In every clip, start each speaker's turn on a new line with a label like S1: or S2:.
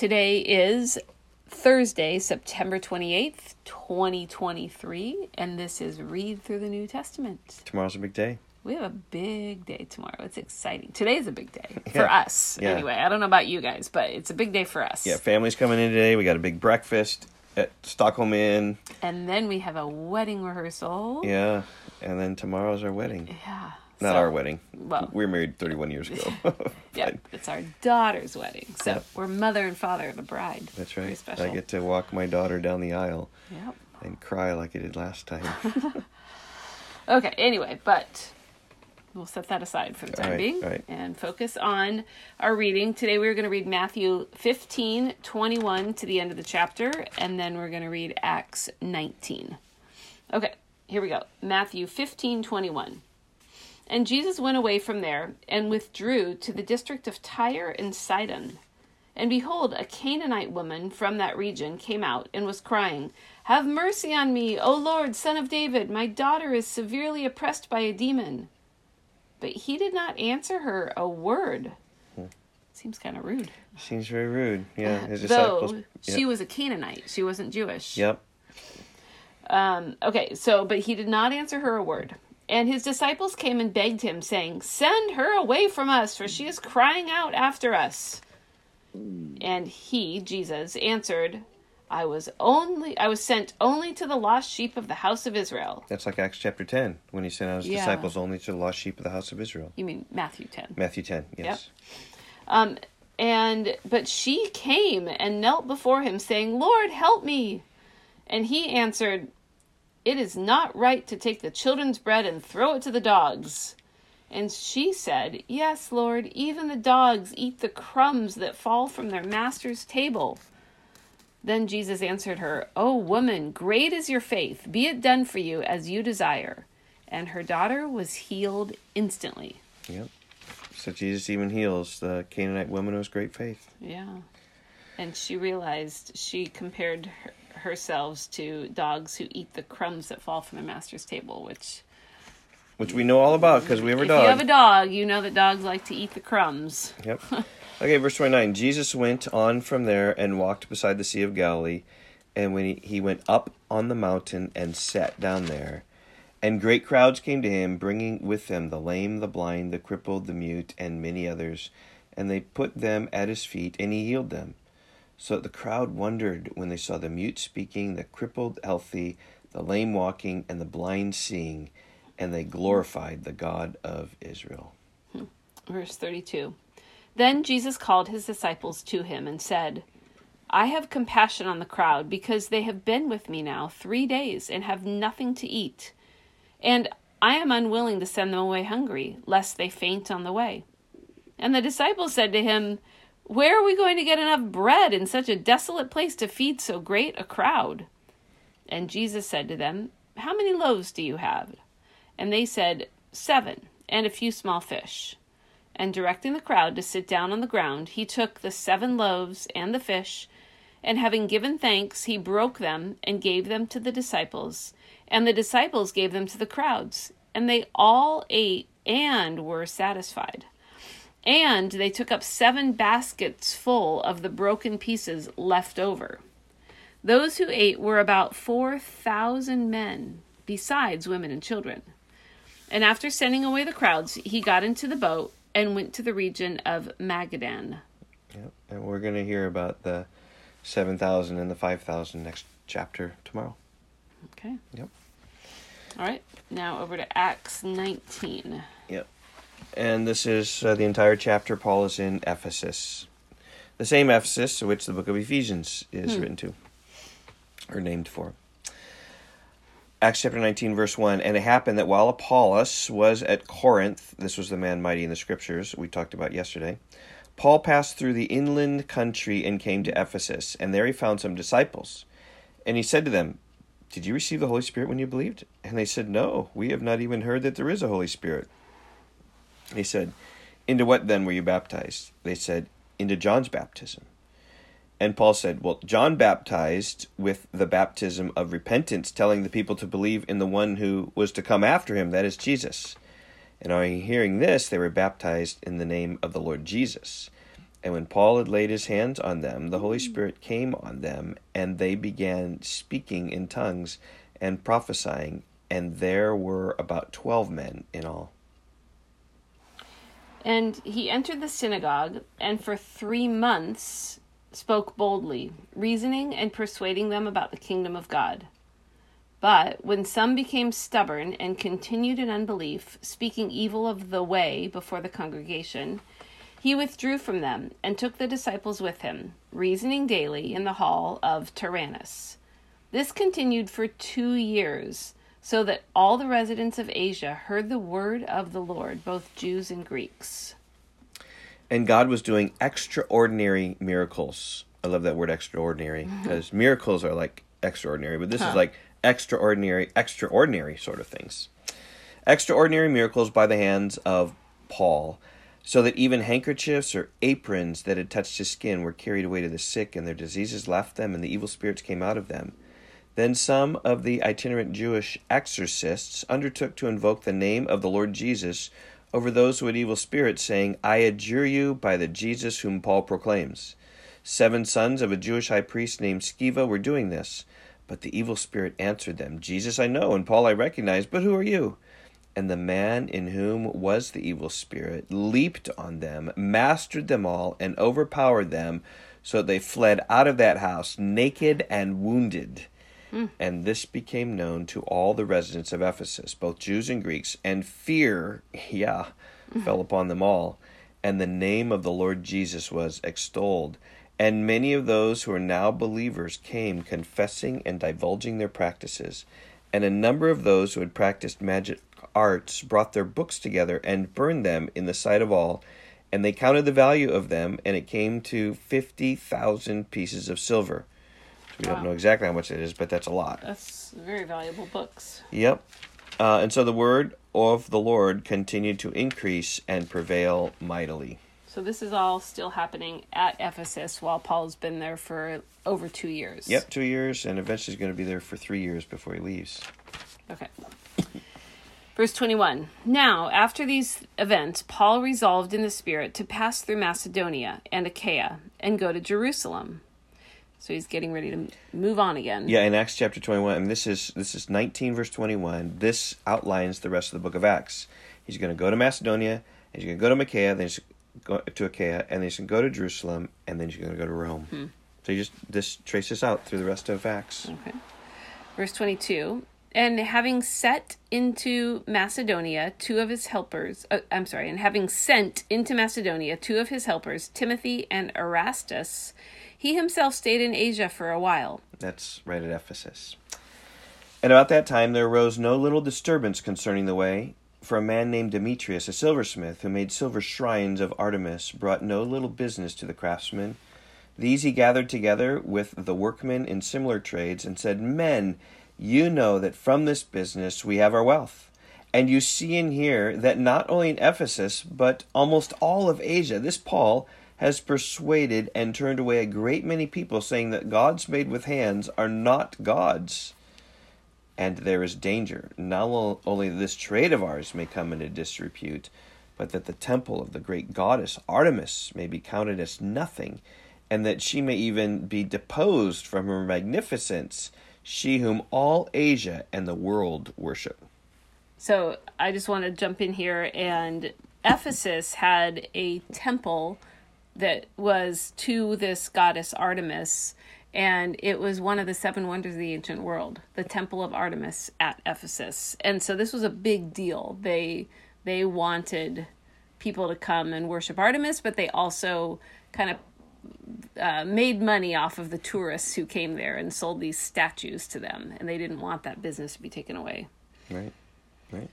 S1: Today is Thursday, September 28th, 2023, and this is Read Through the New Testament.
S2: Tomorrow's a big day.
S1: We have a big day tomorrow. It's exciting. Today is a big day for
S2: Yeah.
S1: us.
S2: Yeah.
S1: Anyway, I don't know about you guys, but it's a big day for us.
S2: Yeah, family's coming in today. We got a big breakfast at Stockholm Inn.
S1: And then we have a wedding rehearsal.
S2: Yeah, and then tomorrow's our wedding.
S1: Yeah.
S2: Not
S1: So-
S2: our wedding.
S1: well-
S2: we were married 31 years ago.
S1: Yeah, it's our daughter's wedding. So
S2: Yep.
S1: we're mother and father of the bride.
S2: That's
S1: Very
S2: right.
S1: special.
S2: I get to walk my daughter down the aisle
S1: Yep.
S2: and cry like I did last time.
S1: Okay, anyway, but we'll set that aside for the time
S2: right,
S1: being
S2: right.
S1: and focus on our reading. Today we're going to read Matthew 15, 21 to the end of the chapter, and then we're going to read Acts 19. Okay, here we go. Matthew 15, 21. And Jesus went away from there and withdrew to the district of Tyre and Sidon. And behold, a Canaanite woman from that region came out and was crying, Have mercy on me, O Lord, son of David. My daughter is severely oppressed by a demon. But he did not answer her a word. Seems kind of rude.
S2: Seems very rude. Yeah, his
S1: Though
S2: disciples.
S1: she was a Canaanite, she wasn't Jewish.
S2: Yep.
S1: Um, okay, so, but he did not answer her a word. And his disciples came and begged him, saying, Send her away from us, for she is crying out after us. And he, Jesus, answered, I was only I was sent only to the lost sheep of the house of Israel.
S2: That's like Acts chapter 10 when he sent out his
S1: Yeah.
S2: disciples only to the lost sheep of the house of Israel.
S1: You mean Matthew 10.
S2: Matthew 10, yes.
S1: Um, and but she came and knelt before him, saying, Lord, help me. And he answered, It is not right to take the children's bread and throw it to the dogs. And she said, Yes, Lord, even the dogs eat the crumbs that fall from their master's table. Then Jesus answered her, O woman, great is your faith. Be it done for you as you desire. And her daughter was healed instantly.
S2: Yep. So Jesus even heals the Canaanite woman who has great faith.
S1: Yeah. And she realized she compared her, herself to dogs who eat the crumbs that fall from the master's table, which
S2: Which we know all about because we have a
S1: if
S2: dog.
S1: you have a dog, you know that dogs like to eat the crumbs.
S2: Yep. Okay, verse 29. Jesus went on from there and walked beside the Sea of Galilee. And when he, he went up on the mountain and sat down there, and great crowds came to him, bringing with them the lame, the blind, the crippled, the mute, and many others. And they put them at his feet, and he healed them. So the crowd wondered when they saw the mute speaking, the crippled healthy, the lame walking, and the blind seeing. And they glorified the God of Israel. Hmm.
S1: Verse 32. Then Jesus called his disciples to him and said, I have compassion on the crowd because they have been with me now three days and have nothing to eat. And I am unwilling to send them away hungry, lest they faint on the way. And the disciples said to him, Where are we going to get enough bread in such a desolate place to feed so great a crowd? And Jesus said to them, How many loaves do you have? And they said, Seven, and a few small fish. And directing the crowd to sit down on the ground, he took the seven loaves and the fish, and having given thanks, he broke them and gave them to the disciples. And the disciples gave them to the crowds. And they all ate and were satisfied. And they took up seven baskets full of the broken pieces left over. Those who ate were about 4,000 men, besides women and children. And after sending away the crowds, he got into the boat and went to the region of Magadan.
S2: Yep. And we're going to hear about the 7,000 and the 5,000 next chapter tomorrow.
S1: Okay.
S2: Yep.
S1: All right. Now over to Acts 19.
S2: Yep. And this is uh, the entire chapter. Paul is in Ephesus. The same Ephesus to which the book of Ephesians is written to, or named for. Acts chapter 19, verse 1. And it happened that while Apollos was at Corinth, this was the man mighty in the scriptures we talked about yesterday, Paul passed through the inland country and came to Ephesus. And there he found some disciples. And he said to them, Did you receive the Holy Spirit when you believed? And they said, No, we have not even heard that there is a Holy Spirit. He said, Into what then were you baptized? They said, Into John's baptism. And Paul said, Well, John baptized with the baptism of repentance, telling the people to believe in the one who was to come after him, that is Jesus. And on hearing this, they were baptized in the name of the Lord Jesus. And when Paul had laid his hands on them, the Holy Spirit came on them, and they began speaking in tongues and prophesying. And there were about twelve men in all.
S1: And he entered the synagogue, and for three months spoke boldly, reasoning and persuading them about the kingdom of God. But when some became stubborn and continued in unbelief, speaking evil of the way before the congregation, he withdrew from them and took the disciples with him, reasoning daily in the hall of Tyrannus. This continued for two years, so that all the residents of Asia heard the word of the Lord, both Jews and Greeks.
S2: And God was doing extraordinary miracles. I love that word extraordinary mm-hmm. because miracles are like extraordinary, but this
S1: Huh.
S2: is like extraordinary, extraordinary sort of things. Extraordinary miracles by the hands of Paul, so that even handkerchiefs or aprons that had touched his skin were carried away to the sick, and their diseases left them, and the evil spirits came out of them. Then some of the itinerant Jewish exorcists undertook to invoke the name of the Lord Jesus over those who had evil spirits, saying, I adjure you by the Jesus whom Paul proclaims. Seven sons of a Jewish high priest named Sceva were doing this. But the evil spirit answered them, Jesus I know, and Paul I recognize, but who are you? And the man in whom was the evil spirit leaped on them, mastered them all, and overpowered them, so that they fled out of that house naked and wounded. Mm. And this became known to all the residents of Ephesus, both Jews and Greeks, and fear, yeah, mm. fell upon them all. And the name of the Lord Jesus was extolled. And many of those who are now believers came, confessing and divulging their practices. And a number of those who had practiced magic arts brought their books together and burned them in the sight of all. And they counted the value of them, and it came to 50,000 pieces of silver. We
S1: Wow.
S2: don't know exactly how much it is, but that's a lot.
S1: That's very valuable books.
S2: Yep. Uh, and so the word of the Lord continued to increase and prevail mightily.
S1: So this is all still happening at Ephesus while Paul's been there for over two years.
S2: Yep, two years, and eventually he's going to be there for three years before he leaves.
S1: Okay. Verse 21 Now, after these events, Paul resolved in the Spirit to pass through Macedonia and Achaia and go to Jerusalem. So he's getting ready to move on again.
S2: Yeah, in Acts chapter twenty-one, and this is this is nineteen verse twenty-one. This outlines the rest of the book of Acts. He's going to go to Macedonia, and he's going to go to Achaia, then he's going to Achaia, and then he's going to go to Jerusalem, and then he's going to go to Rome. So you just this traces out through the rest of Acts.
S1: Okay. Verse 22 And having set into Macedonia two of his helpers, uh, I'm sorry, and having sent into Macedonia two of his helpers, Timothy and Erastus, he himself stayed in Asia for a while.
S2: That's right at Ephesus. And about that time there arose no little disturbance concerning the way, for a man named Demetrius, a silversmith, who made silver shrines of Artemis, brought no little business to the craftsmen. These he gathered together with the workmen in similar trades, and said, Men, you know that from this business we have our wealth. And you see and hear that not only in Ephesus, but almost all of Asia, this Paul has persuaded and turned away a great many people, saying that gods made with hands are not gods. And there is danger, not only this trade of ours may come into disrepute, but that the temple of the great goddess Artemis may be counted as nothing, and that she may even be deposed from her magnificence, she whom all Asia and the world worship.
S1: So I just want to jump in here and Ephesus had a temple that was to this goddess Artemis and it was one of the seven wonders of the ancient world, the temple of Artemis at Ephesus. And so this was a big deal. They they wanted people to come and worship Artemis, but they also kind of uh, made money off of the tourists who came there and sold these statues to them, and they didn't want that business to be taken away.
S2: Right? Right?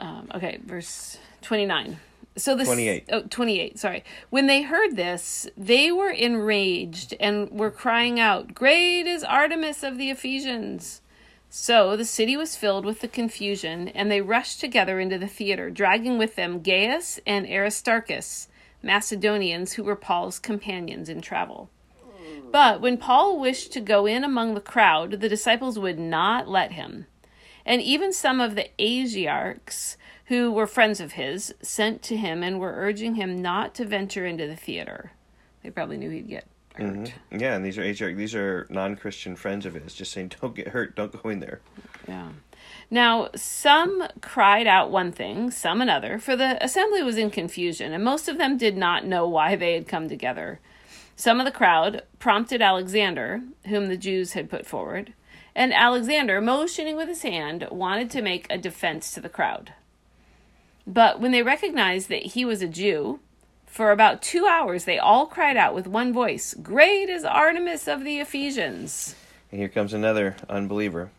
S1: Um, okay, verse 29. So this
S2: 28.
S1: Oh, 28, sorry. When they heard this, they were enraged and were crying out, "Great is Artemis of the Ephesians!" So the city was filled with the confusion, and they rushed together into the theater, dragging with them Gaius and Aristarchus, Macedonians who were Paul's companions in travel. But when Paul wished to go in among the crowd, the disciples would not let him. And even some of the Asiarchs who were friends of his, sent to him and were urging him not to venture into the theater. They probably knew he'd get hurt.
S2: Mm-hmm. Yeah, and these are HR, these are non-Christian friends of his, just saying, "Don't get hurt, don't go in there."
S1: Yeah. Now, some cried out one thing, some another, for the assembly was in confusion, and most of them did not know why they had come together. Some of the crowd prompted Alexander, whom the Jews had put forward, and Alexander, motioning with his hand, wanted to make a defense to the crowd. But when they recognized that he was a Jew, for about two hours they all cried out with one voice, Great is Artemis of the Ephesians!
S2: And here comes another unbeliever.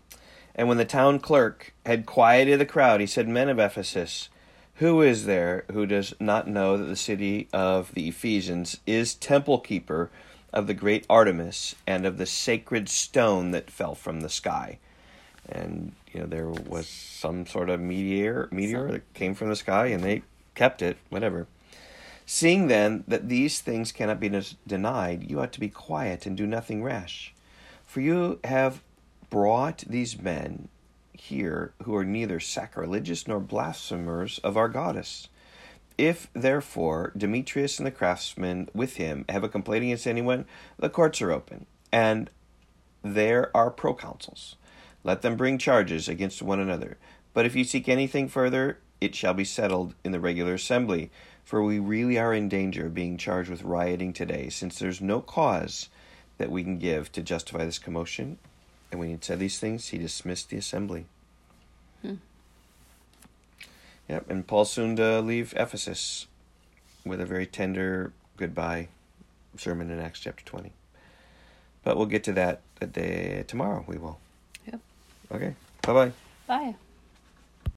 S2: And when the town clerk had quieted the crowd, he said, Men of Ephesus, who is there who does not know that the city of the Ephesians is temple keeper of the great Artemis and of the sacred stone that fell from the sky? And you know there was some sort of meteor meteor that came from the sky, and they kept it, whatever. Seeing then that these things cannot be denied, you ought to be quiet and do nothing rash. For you have brought these men here who are neither sacrilegious nor blasphemers of our goddess. If, therefore, Demetrius and the craftsmen with him have a complaint against anyone, the courts are open, and there are proconsuls. Let them bring charges against one another. But if you seek anything further, it shall be settled in the regular assembly, for we really are in danger of being charged with rioting today, since there's no cause that we can give to justify this commotion. And when he had said these things, he dismissed the assembly. Hmm. Yep, and Paul soon to leave Ephesus with a very tender goodbye sermon in Acts chapter 20. But we'll get to that a day tomorrow, we will. Okay. Bye-bye.
S1: Bye.